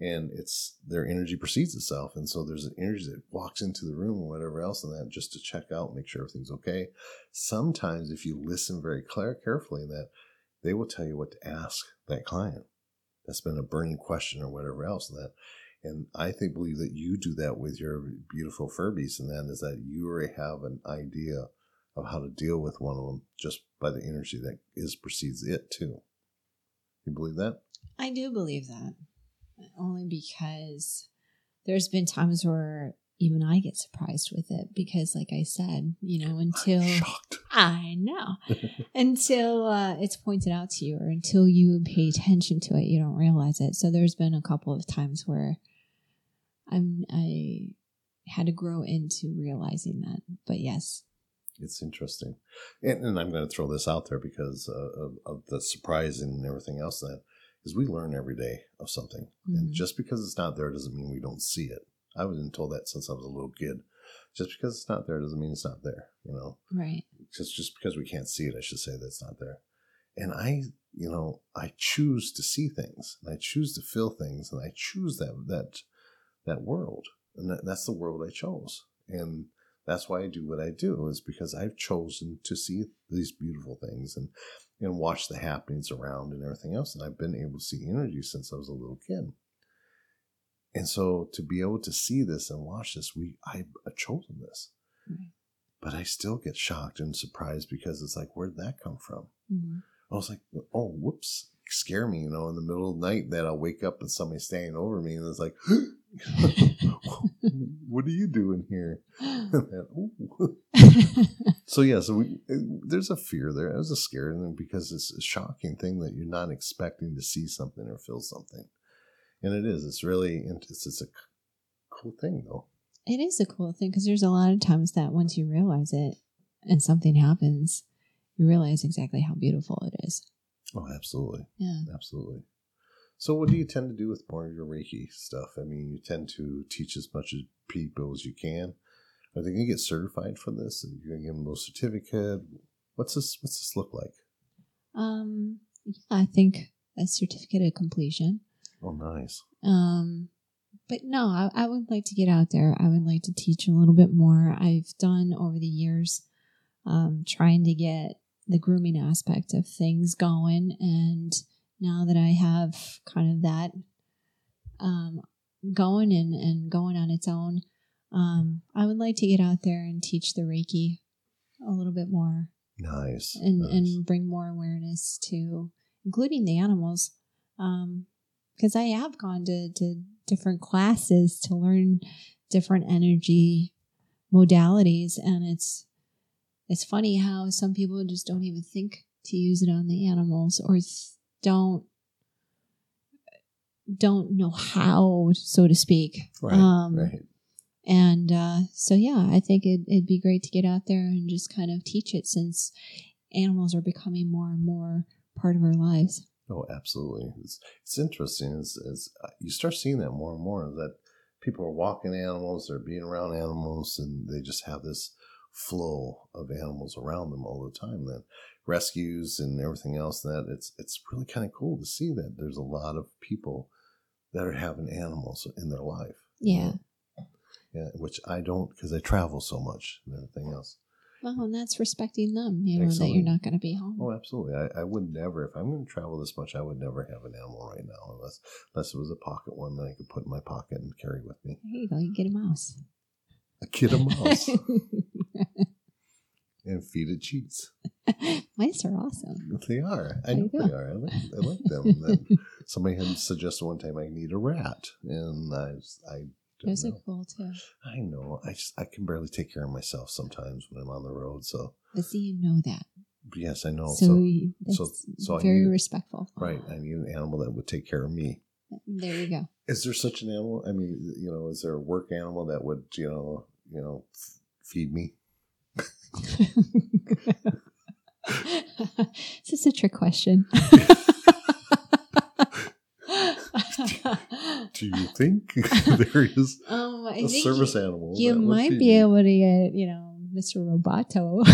S2: and it's their energy precedes itself, and so there's an energy that walks into the room or whatever else, and that just to check out, make sure everything's okay. Sometimes, if you listen very clear, carefully, that they will tell you what to ask that client. That's been a burning question or whatever else, and that and I think believe that you do that with your beautiful Furbies, and that is that you already have an idea of how to deal with one of them just by the energy that is precedes it too. You believe that?
S3: I do believe that. Only because there's been times where even I get surprised with it because, like I said, you know, until. I know. until uh, it's pointed out to you or until you pay attention to it, you don't realize it. So there's been a couple of times where I'm I had to grow into realizing that. But yes,
S2: It's interesting, and, and I'm going to throw this out there because uh, of, of the surprise and everything else. That is, we learn every day of something, and
S3: Mhm.
S2: just because it's not there doesn't mean we don't see it. I was been told that since I was a little kid. Just because it's not there doesn't mean it's not there. You know,
S3: right.
S2: just just because we can't see it, I should say that's not there. And I, you know, I choose to see things, and I choose to feel things, and I choose that that that world, and that, that's the world I chose, and that's why I do what I do is because I've chosen to see these beautiful things and and watch the happenings around and everything else, and I've been able to see energy since I was a little kid. And so to be able to see this and watch this, we I've chosen this
S3: Right.
S2: but I still get shocked and surprised because it's like, where'd that come from?
S3: Mhm.
S2: I was like, oh, whoops, scare me, you know, in the middle of the night that I'll wake up and somebody's standing over me and it's like, what are you doing here? So yeah, so we, there's a fear there. There's a scare because it's a shocking thing that you're not expecting to see something or feel something, and it is. It's really it's it's a cool thing though.
S3: It is a cool thing because there's a lot of times that once you realize it and something happens, you realize exactly how beautiful it is.
S2: Oh, absolutely.
S3: Yeah.
S2: Absolutely. So, what do you tend to do with more of your Reiki stuff? I mean, you tend to teach as much as people as you can. Are they going to get certified for this? Are you going to give them a certificate? What's this? What's this look like?
S3: Um, yeah, I think a certificate of completion.
S2: Oh, nice.
S3: Um, but no, I, I would like to get out there. I would like to teach a little bit more. I've done over the years, um, trying to get the grooming aspect of things going. And now that I have kind of that um, going and, and going on its own, um, I would like to get out there and teach the Reiki a little bit more
S2: Nice.
S3: and
S2: nice.
S3: and bring more awareness to including the animals because i have gone to, to different classes to learn different energy modalities and it's it's funny how some people just don't even think to use it on the animals or don't don't know how so to speak
S2: right.
S3: um,
S2: right.
S3: and uh, so, yeah, I think it, it'd be great to get out there and just kind of teach it since animals are becoming more and more part of our lives.
S2: Oh, absolutely. It's it's interesting as as uh, you start seeing that more and more that people are walking animals, they're being around animals, and they just have this flow of animals around them all the time. That rescues and everything else. That it's it's really kind of cool to see that there's a lot of people that are having animals in their life.
S3: Yeah.
S2: Yeah, which I don't because I travel so much and everything else.
S3: Well, and that's respecting them, you know, that you're not going to be home.
S2: Oh, absolutely. I, I would never, if I'm going to travel this much, I would never have an animal right now unless unless it was a pocket one that I could put in my pocket and carry with me.
S3: There you go. You get a mouse.
S2: A kid a mouse and feed it cheese.
S3: Mice are awesome.
S2: They are. I
S3: There
S2: know they are. I like, I like them. Somebody had suggested one time I need a rat, and I I
S3: Those are cool too.
S2: I know. I just I can barely take care of myself sometimes when I'm on the road. So
S3: But see, you know that.
S2: yes, I know.
S3: so
S2: So,
S3: that's
S2: so- so
S3: very
S2: need-
S3: respectful.
S2: right, I need an animal that would take care of me.
S3: There you go.
S2: Is there such an animal? I mean, you know, is there a work animal that would, you know, you know, f- feed me?
S3: this is a trick question.
S2: Do you think there is
S3: um,
S2: a service
S3: you,
S2: animal?
S3: you might be
S2: me?
S3: able to get, you know, Mr. Roboto.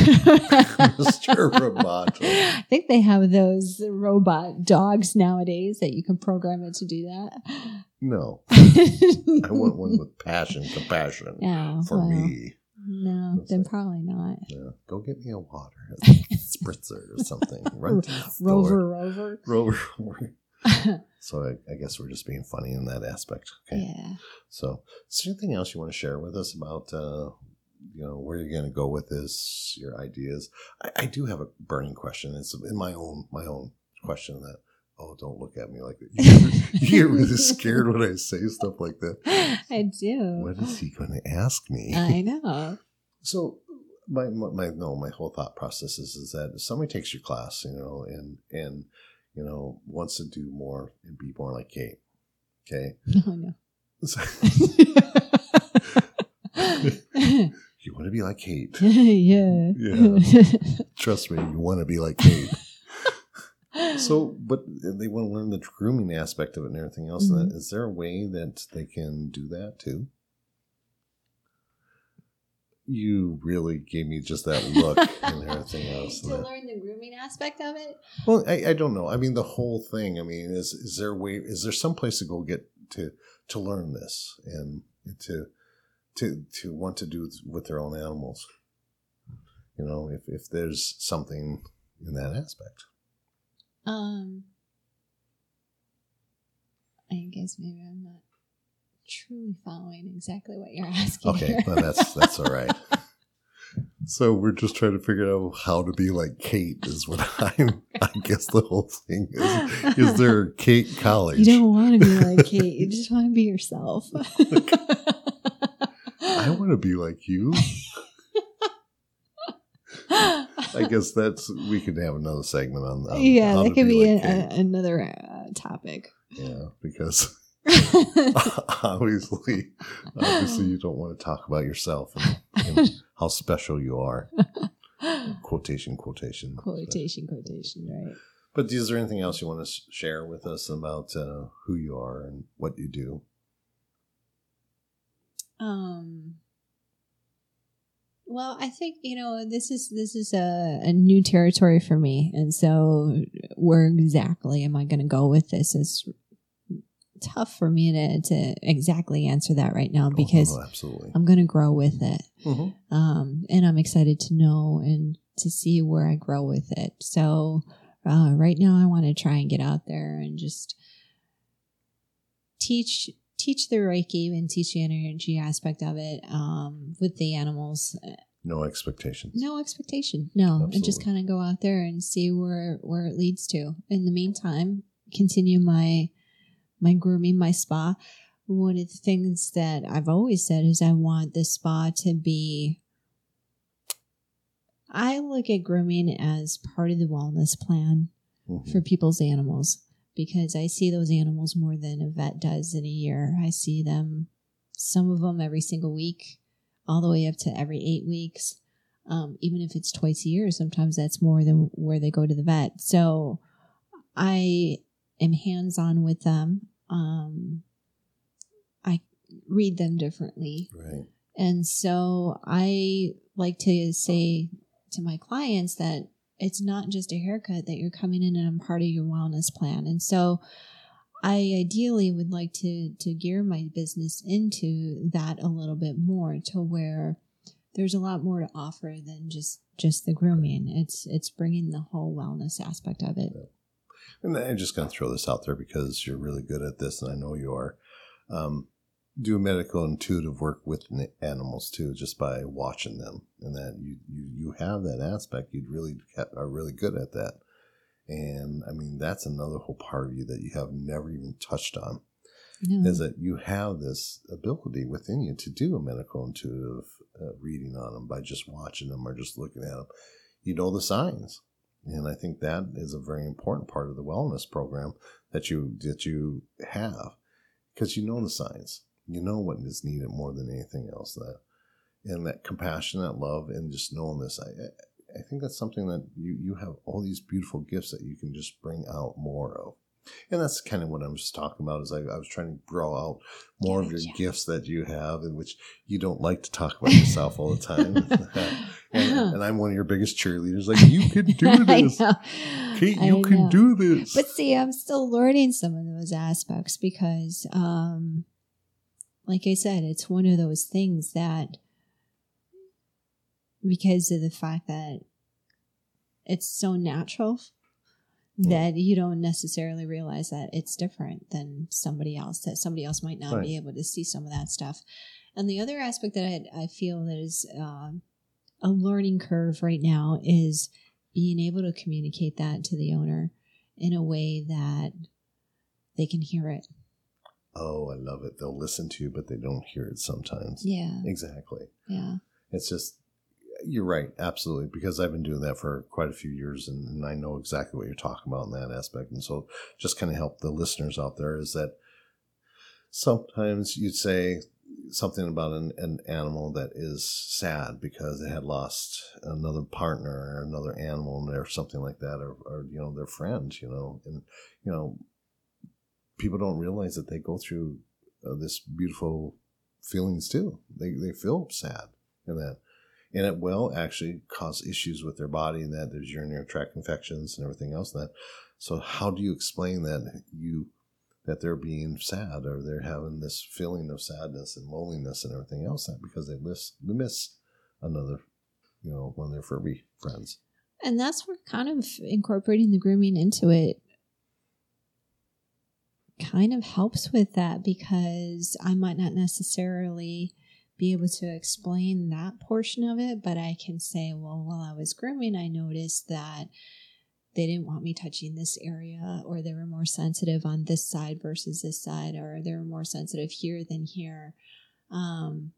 S2: Mr. Roboto.
S3: I think they have those robot dogs nowadays that you can program it to do that.
S2: No, I want one with passion, compassion
S3: No,
S2: for
S3: well,
S2: me.
S3: No,
S2: That's
S3: then
S2: like-
S3: probably not.
S2: Yeah. Go get me a water, a spritzer or something. Run to the store.
S3: Rover, rover.
S2: Rover. so I, I guess we're just being funny in that aspect. Okay.
S3: Yeah.
S2: So, is there anything else you want to share with us about, uh, you know, where you're going to go with this, your ideas? I, I do have a burning question. It's in my own my own question that. Oh, don't look at me like that. You get really scared when I say stuff like that.
S3: I do.
S2: What is he going to ask me?
S3: I know.
S2: So my, my my no my whole thought process is is that if somebody takes your class, you know, and and you know wants to do more and be more like Kate, okay,
S3: Oh, no.
S2: You want to be like Kate.
S3: yeah.
S2: Yeah. Trust me, you want to be like Kate. So, but they want to learn the grooming aspect of it and everything else.
S3: Mhm.
S2: Is there a way that they can do that too? You really gave me just that look and everything else.
S3: to learn the grooming aspect of it.
S2: Well, I, I don't know. I mean, the whole thing. I mean, is is there a way? Is there some place to go get to to learn this and to to to want to do with their own animals? You know, if if there's something in that aspect.
S3: Um, I guess maybe I'm not truly following exactly what you're asking.
S2: Okay, well, that's that's all right. So we're just trying to figure out how to be like Kate is what I'm. I guess the whole thing is. Is there Kate College?
S3: You don't want to be like Kate. You just want to be yourself.
S2: I want to be like you. I guess that's we could have another segment on. on
S3: yeah, that could be,
S2: like
S3: a, another uh, topic.
S2: yeah, because obviously, obviously, you don't want to talk about yourself and, and how special you are. Quotation, quotation,
S3: quotation, quotation, right?
S2: But is there anything else you want to share with us about uh, who you are and what you do?
S3: Um. Well, I think you know this is this is a, a new territory for me, and so where exactly am I going to go with this is tough for me to to exactly answer that right now
S2: Oh,
S3: because
S2: no, absolutely.
S3: I'm going to grow with it,
S2: Mhm.
S3: um, and I'm excited to know and to see where I grow with it. So uh, right now, I want to try and get out there and just teach teach the Reiki and teach the energy aspect of it um, with the animals.
S2: No expectations.
S3: no expectation no and just kind of go out there and see where where it leads to in the meantime continue my my grooming my spa one of the things that i've always said is i want the spa to be i look at grooming as part of the wellness plan
S2: Mhm.
S3: for people's animals because I see those animals more than a vet does in a year. I see them, some of them every single week, all the way up to every eight weeks. Um, even if it's twice a year, sometimes that's more than where they go to the vet. So I am hands on with them. Um, I read them differently.
S2: Right.
S3: And so I like to say to my clients that it's not just a haircut that you're coming in and I'm part of your wellness plan. And so I ideally would like to to gear my business into that a little bit more to where there's a lot more to offer than just just the grooming. It's it's bringing the whole wellness aspect of it.
S2: And I'm just going to throw this out there because you're really good at this, and I know you are. Um, do medical intuitive work with animals too, just by watching them, and that you you, you have that aspect. You'd really are really good at that, and I mean that's another whole part of you that you have never even touched on.
S3: No.
S2: Is that you have this ability within you to do a medical intuitive uh, reading on them by just watching them or just looking at them. You know the signs, and I think that is a very important part of the wellness program that you that you have because you know the signs. You know what is needed more than anything else. That and that compassion, that love, and just knowing this. I I- think that's something that you you have all these beautiful gifts that you can just bring out more of. And that's kind of what I'm just talking about. Is I, I was trying to draw out more of your gifts that you have, in which you don't like to talk about yourself all the time. and, and I'm one of your biggest cheerleaders. Like you can do this. Kate.
S3: I
S2: You can
S3: know.
S2: do this.
S3: But see, I'm still learning some of those aspects because, um, like I said, it's one of those things that, because of the fact that it's so natural, that you don't necessarily realize that it's different than somebody else, that somebody else might not
S2: Right.
S3: be able to see some of that stuff. And the other aspect that I, I feel that is um, a learning curve right now is being able to communicate that to the owner in a way that they can hear it.
S2: oh, I love it. They'll listen to you, but they don't hear it sometimes.
S3: Yeah.
S2: Exactly.
S3: Yeah.
S2: It's just you're right, absolutely. Because I've been doing that for quite a few years, and, and I know exactly what you're talking about in that aspect. And so, just kind of help the listeners out there is that sometimes you'd say something about an, an animal that is sad because they had lost another partner or another animal or something like that, or, or you know their friend, you know, and you know people don't realize that they go through uh, this beautiful feelings too. They they feel sad and that, and it will actually cause issues with their body and that there's urinary tract infections and everything else. And that so how do you explain that you that they're being sad or they're having this feeling of sadness and loneliness and everything else that because they miss they miss another you know one of their furby friends.
S3: And that's where kind of incorporating the grooming into it kind of helps with that because I might not necessarily be able to explain that portion of it, but I can say, well, while I was grooming, I noticed that they didn't want me touching this area, or they were more sensitive on this side versus this side, or they were more sensitive here than here. Um,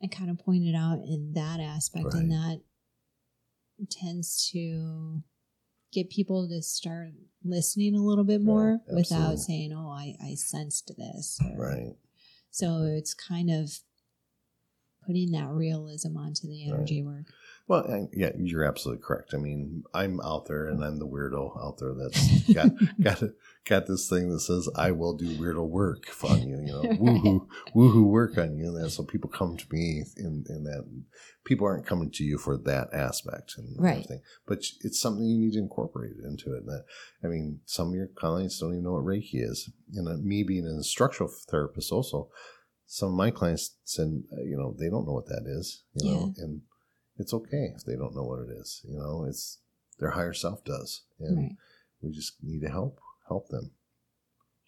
S3: and kind of pointed out in that aspect, and that tends to get people to start listening a little bit more
S2: Right,
S3: without saying, "Oh, I, I sensed this." or-
S2: Right.
S3: So it's kind of putting that realism onto the energy work.
S2: Well, yeah, you're absolutely correct. I mean, I'm out there and I'm the weirdo out there that's got got got this thing that says I will do weirdo work on you, you know, woohoo woohoo work on you. And that, so people come to me in, in that. People aren't coming to you for that aspect and
S3: Right.
S2: everything, but it's something you need to incorporate into it. And that, I mean, some of your clients don't even know what Reiki is. And me being an instructional therapist, also, some of my clients said, uh, you know, they don't know what that is, you know, and it's okay if they don't know what it is. You know, it's their higher self does, and
S3: Right.
S2: we just need to help help them.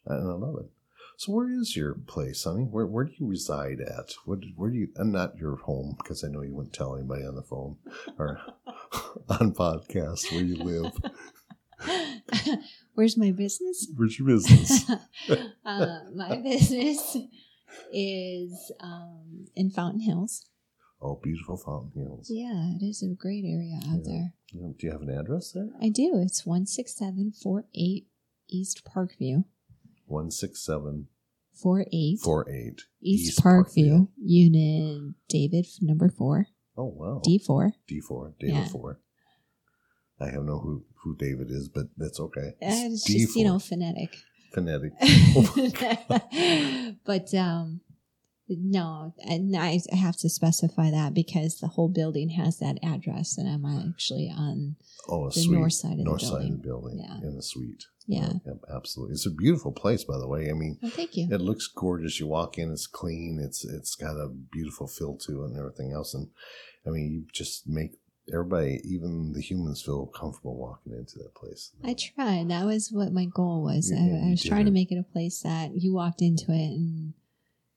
S2: And I love it. So where is your place, honey? Where where do you reside at? What where do you? And not your home because I know you wouldn't tell anybody on the phone or on podcast where you live.
S3: Where's my business?
S2: Where's your business?
S3: uh, my business is um, in Fountain Hills.
S2: Oh, beautiful Fountain Hills.
S3: Yeah, it is a great area out
S2: Yeah.
S3: there.
S2: Do you have an address there?
S3: I do. It's 16748 East Parkview.
S2: One six seven
S3: 48
S2: four eight
S3: East, Parkview, Unit David number 4,
S2: Oh wow.
S3: D4.
S2: D four. David
S3: Yeah.
S2: four. I have no who who David is, but that's okay.
S3: Uh, It's just, you know, phonetic.
S2: Phonetic.
S3: but um no and I, I have to specify that because the whole building has that address and i'm actually on
S2: Oh,
S3: the
S2: suite.
S3: north side of
S2: north
S3: the
S2: side
S3: building
S2: of the building.
S3: Yeah.
S2: In the suite.
S3: yeah
S2: Yep, absolutely. It's a beautiful place, by the way. I mean,
S3: well thank you
S2: it looks gorgeous. You walk in, it's clean. It's it's got a beautiful feel to it and everything else. And I mean, you just make everybody, even the humans, feel comfortable walking into that place.
S3: i tried that was what my goal was
S2: Yeah,
S3: I, I was trying to make it a place that you walked into it and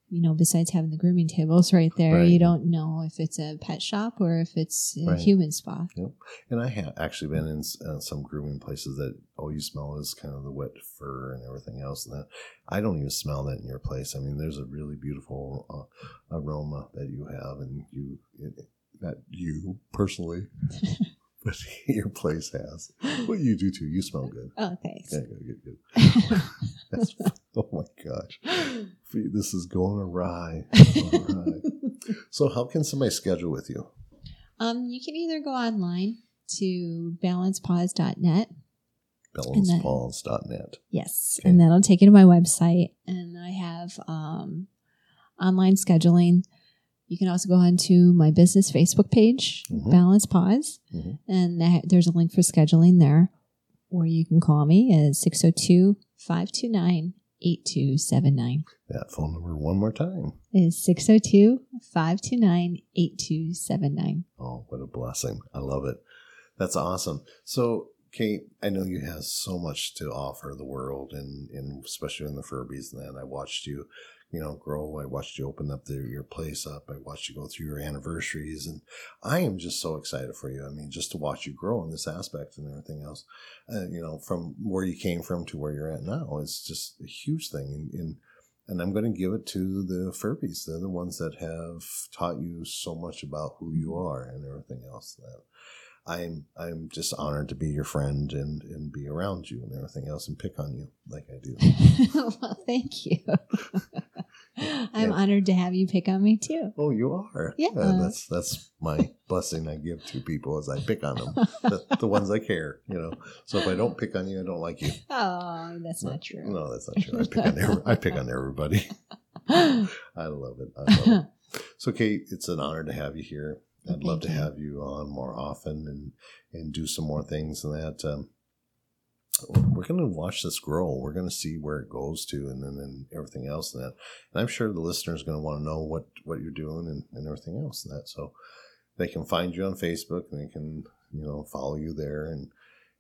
S3: you know besides having the grooming tables right there
S2: Right.
S3: you don't know if it's a pet shop or if it's a
S2: Right.
S3: human spa
S2: And I have actually been in uh, some grooming places that all you smell is kind of the wet fur and everything else. And that I don't even smell that in your place. I mean, there's a really beautiful uh, aroma that you have, and you, it, not you personally, but your place has. Well, you do too. You smell good.
S3: oh thanks
S2: Yeah, good, good, good. That's, oh my gosh, this is going awry. So, how can somebody schedule with you?
S3: Um, you can either go online to balancepaws.net.
S2: balancepaws.net.
S3: Yes.
S2: Okay.
S3: And that'll take you to my website. And I have um, online scheduling. You can also go on to my business Facebook page,
S2: Mhm.
S3: Balance Paws,
S2: Mhm.
S3: and that, there's a link for scheduling there. Or you can call me at 602 529 8279.
S2: That phone number one more time.
S3: Is 602 529 8279.
S2: Oh, what a blessing. I love it. That's awesome. So, Kate, I know you have so much to offer the world and, and especially in the Furbies and that. I watched you, you know, grow. I watched you open up the, your place up. I watched you go through your anniversaries and I am just so excited for you. I mean, just to watch you grow in this aspect and everything else, uh, you know, from where you came from to where you're at now, it's just a huge thing. And, and and I'm going to give it to the Furbies. They're the ones that have taught you so much about who you are and everything else. That I'm I'm just honored to be your friend and and be around you and everything else and pick on you like I do.
S3: well, thank you. I'm
S2: Yeah.
S3: honored to have you pick on me too.
S2: Oh, you are.
S3: Yeah.
S2: that's that's my blessing I give to people as I pick on them, the, the ones I care. You know. So if I don't pick on you, I don't like you.
S3: Oh, that's not true.
S2: No, that's not true. I pick on every, I pick on everybody. I love it. I love it. So, Kate, it's an honor to have you here. I'd
S3: Thank
S2: love to
S3: you.
S2: have you on more often and and do some more things and that. Um, we're going to watch this grow. We're going to see where it goes to, and then and everything else and that. And I'm sure the listeners are going to want to know what what you're doing and, and everything else and that. So they can find you on Facebook and they can you know follow you there and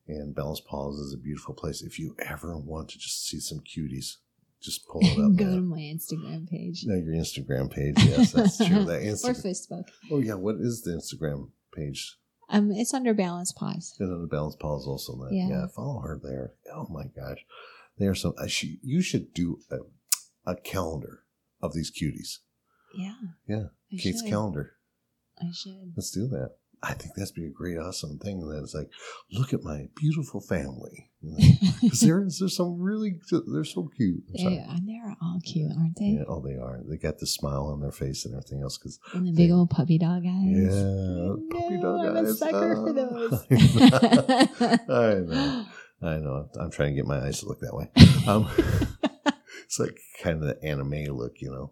S2: and Balance Paws is a beautiful place. If you ever want to just see some cuties, just pull it up.
S3: Go to my Instagram page
S2: No, your Instagram page. Yes, that's true. That
S3: or Facebook.
S2: Oh yeah, what is the Instagram page?
S3: Um, it's under Balance Paws.
S2: Is it the Balance Paws also? That
S3: Yeah.
S2: yeah. follow her there. Oh my gosh, there's some. Uh, she, you should do a, a calendar of these cuties.
S3: Yeah.
S2: Yeah,
S3: I
S2: Kate's
S3: should.
S2: calendar.
S3: I should.
S2: Let's do that. I think that'd be a great, awesome thing. That it's like, look at my beautiful family. Because there is, there's some really, they're so cute. I'm.
S3: They are, they're all cute, aren't they?
S2: Yeah, oh, they are. They got the smile on their face and everything else. Because
S3: And the big
S2: They-
S3: old puppy dog eyes.
S2: Yeah, puppy dog
S3: I'm a
S2: eyes.
S3: sucker for
S2: Ah.
S3: those.
S2: I know. I know. I'm trying to get my eyes to look that way. Um, it's like kind of the anime look, you know.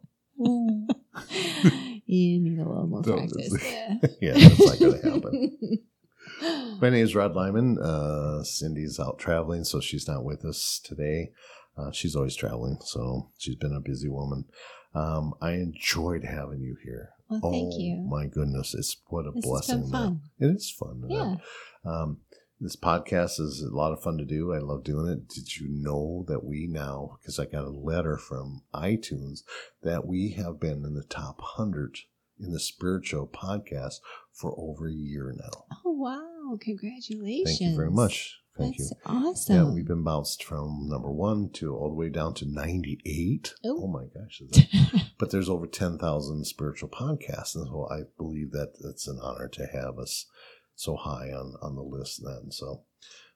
S3: You need a little more
S2: Don't-
S3: practice. Yeah.
S2: yeah, that's not going to happen. My name is Rod Lyman. Uh, Cindy's out traveling, so she's not with us today. Uh, she's always traveling, so she's been a busy woman. Um, I enjoyed having you here.
S3: Well, thank
S2: oh,
S3: you.
S2: My goodness, it's what a
S3: This
S2: blessing. It is fun.
S3: Yeah.
S2: Um, this podcast is a lot of fun to do. I love doing it. Did you know that we now, because I got a letter from iTunes, that we have been in the top 100 in the Spiritual podcast for over a year now?
S3: Oh, wow. Congratulations.
S2: Thank you very much. Thank
S3: That's
S2: you.
S3: awesome.
S2: Yeah, we've been bounced from number one to all the way down to 98.
S3: Ooh.
S2: Oh my gosh. that- but there's over 10,000 spiritual podcasts. And so I believe that it's an honor to have us so high on, on the list then. So,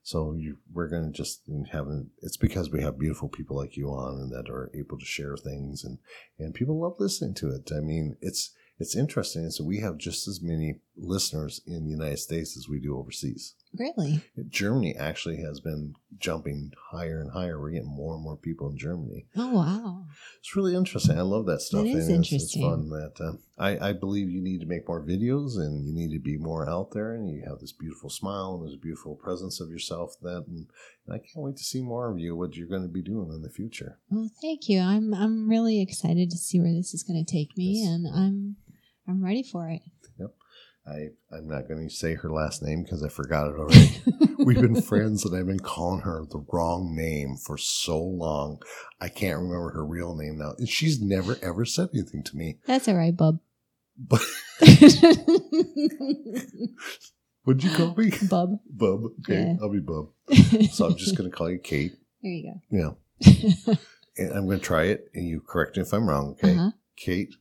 S2: so you, we're going to just have, it's because we have beautiful people like you on and that are able to share things and, and people love listening to it. I mean, it's, it's interesting. So we have just as many listeners in the United States as we do overseas.
S3: Really?
S2: Germany actually has been jumping higher and higher. We're getting more and more people in Germany.
S3: Oh, wow.
S2: It's really interesting. I love that stuff.
S3: That is
S2: and it's-
S3: interesting.
S2: It's, fun. That uh, I, I believe you need to make more videos and you need to be more out there. And you have this beautiful smile and there's a beautiful presence of yourself. That and, and I can't wait to see more of you. What you're going to be doing in the future.
S3: Well, thank you. I'm I'm really excited to see where this is going to take me,
S2: Yes.
S3: and I'm I'm ready for it.
S2: I I'm not going to say her last name because I forgot it already. We've been friends and I've been calling her the wrong name for so long. I can't remember her real name now. And she's never ever said anything to me.
S3: That's all right, bub.
S2: But what'd you call me?
S3: bub.
S2: Bub. Okay,
S3: Yeah.
S2: I'll be Bub. So I'm just going to call you Kate.
S3: there you go.
S2: Yeah. And I'm going to try it and you correct me if I'm wrong. Okay.
S3: Uh-huh.
S2: Kate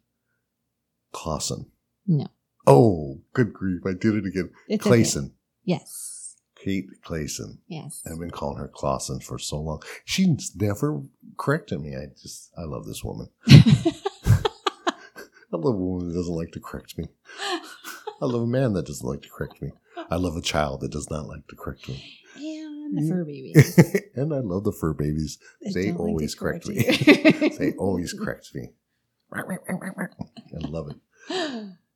S2: Clausen.
S3: No.
S2: Oh, good grief. I did it again.
S3: It's okay.
S2: Clayson.
S3: Yes.
S2: Kate Clayson.
S3: Yes.
S2: I've been calling her Clausen for so long. She's never corrected me. I just, I love this woman. I love a woman that doesn't like to correct me. I love a man that doesn't like to correct me. I love a child that does not like to correct me.
S3: and the mm. fur babies.
S2: and I love the fur babies. They
S3: don't like to
S2: always correct me. They always correct me. I love it.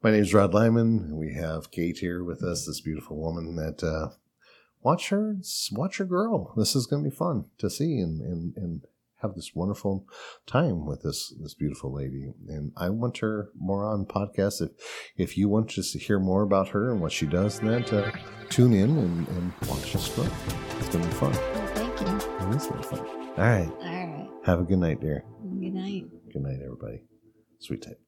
S2: My name is Rod Lyman. and We have Kate here with us, this beautiful woman that uh, watch her watch her grow. This is going to be fun to see and, and, and have this wonderful time with this this beautiful lady. And I want her more on podcasts. If if you want just to hear more about her and what she does, then uh, tune in and, and watch us grow. It's going to be fun.
S3: Well, thank you.
S2: It is going to be fun. All right.
S3: All right.
S2: Have a good night, dear.
S3: Good night.
S2: Good night, everybody. Sweet type.